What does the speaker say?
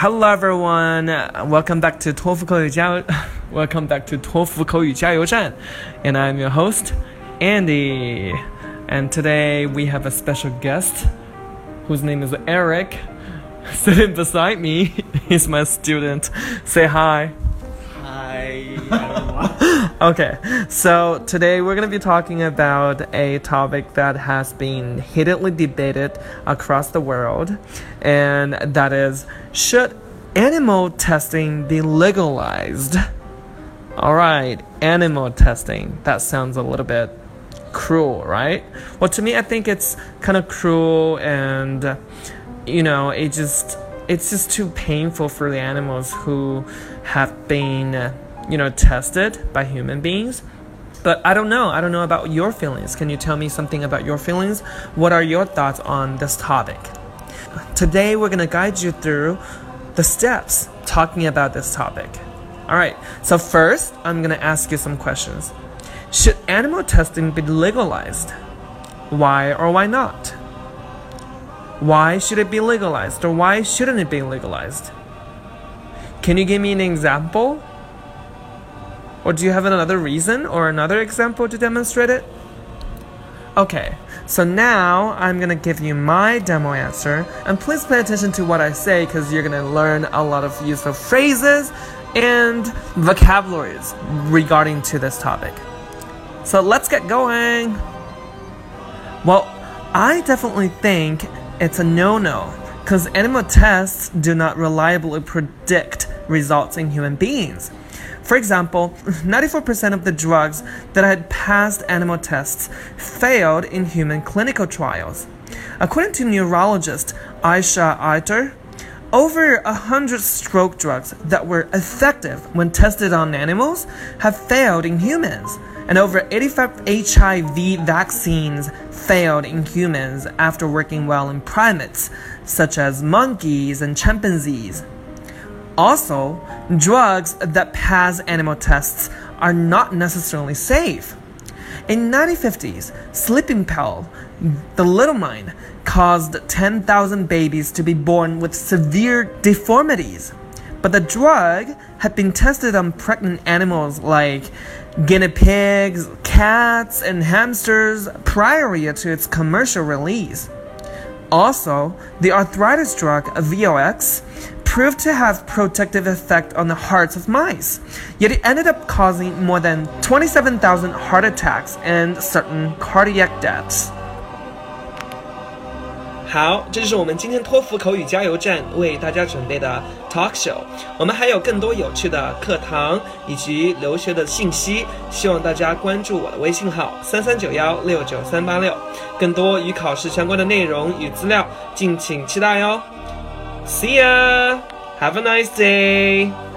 Hello everyone, welcome back to 托福口语加油 Welcome back to 托福口语加油站 and I'm your host Andy. And today we have a special guest whose name is Eric sitting beside me. He's my student. Say hi. Okay, so today we're going to be talking about a topic that has been heatedly debated across the world, and that is should animal testing be legalized? Alright, animal testing. That sounds a little bit cruel, right? Well, to me, I think it's kind of cruel and, you know, it just. It's just too painful for the animals who have been you know, tested by human beings. But I don't know. I don't know about your feelings. Can you tell me something about your feelings? What are your thoughts on this topic? Today, we're going to guide you through the steps talking about this topic. All right, so first, I'm going to ask you some questions. Should animal testing be legalized? Why or why not? Why should it be legalized or why shouldn't it be legalized? Can you give me an example or do you have another reason or another example to demonstrate it? Okay, so now I'm gonna give you my demo answer, and please pay attention to what I say because you're gonna learn a lot of useful phrases and vocabularies regarding to this topic. So let's get going. Well, I definitely think it's a no-no because animal tests do not reliably predict results in human beings. For example, 94% of the drugs that had passed animal tests failed in human clinical trials. According to neurologist Aysha Akhtar, over 100 stroke drugs that were effective when tested on animals have failed in humans, and over 85 HIV vaccines failed in humans after working well in primates, such as monkeys and chimpanzees. Also, drugs that pass animal tests are not necessarily safe. In 1950s, sleeping pill, thalidomide, caused 10,000 babies to be born with severe deformities. But the drug had been tested on pregnant animals like guinea pigs, cats, and hamsters prior to its commercial release. Also, the arthritis drug Vioxx proved to have protective effect on the hearts of mice, yet it ended up causing more than 27,000 heart attacks and certain cardiac deaths. 好，这就是我们今天托福口语加油站为大家准备的 talk show。我们还有更多有趣的课堂以及留学的信息，希望大家关注我的微信号三三九幺六九三八六，更多与考试相关的内容与资料，敬请期待哟。 See ya! Have a nice day!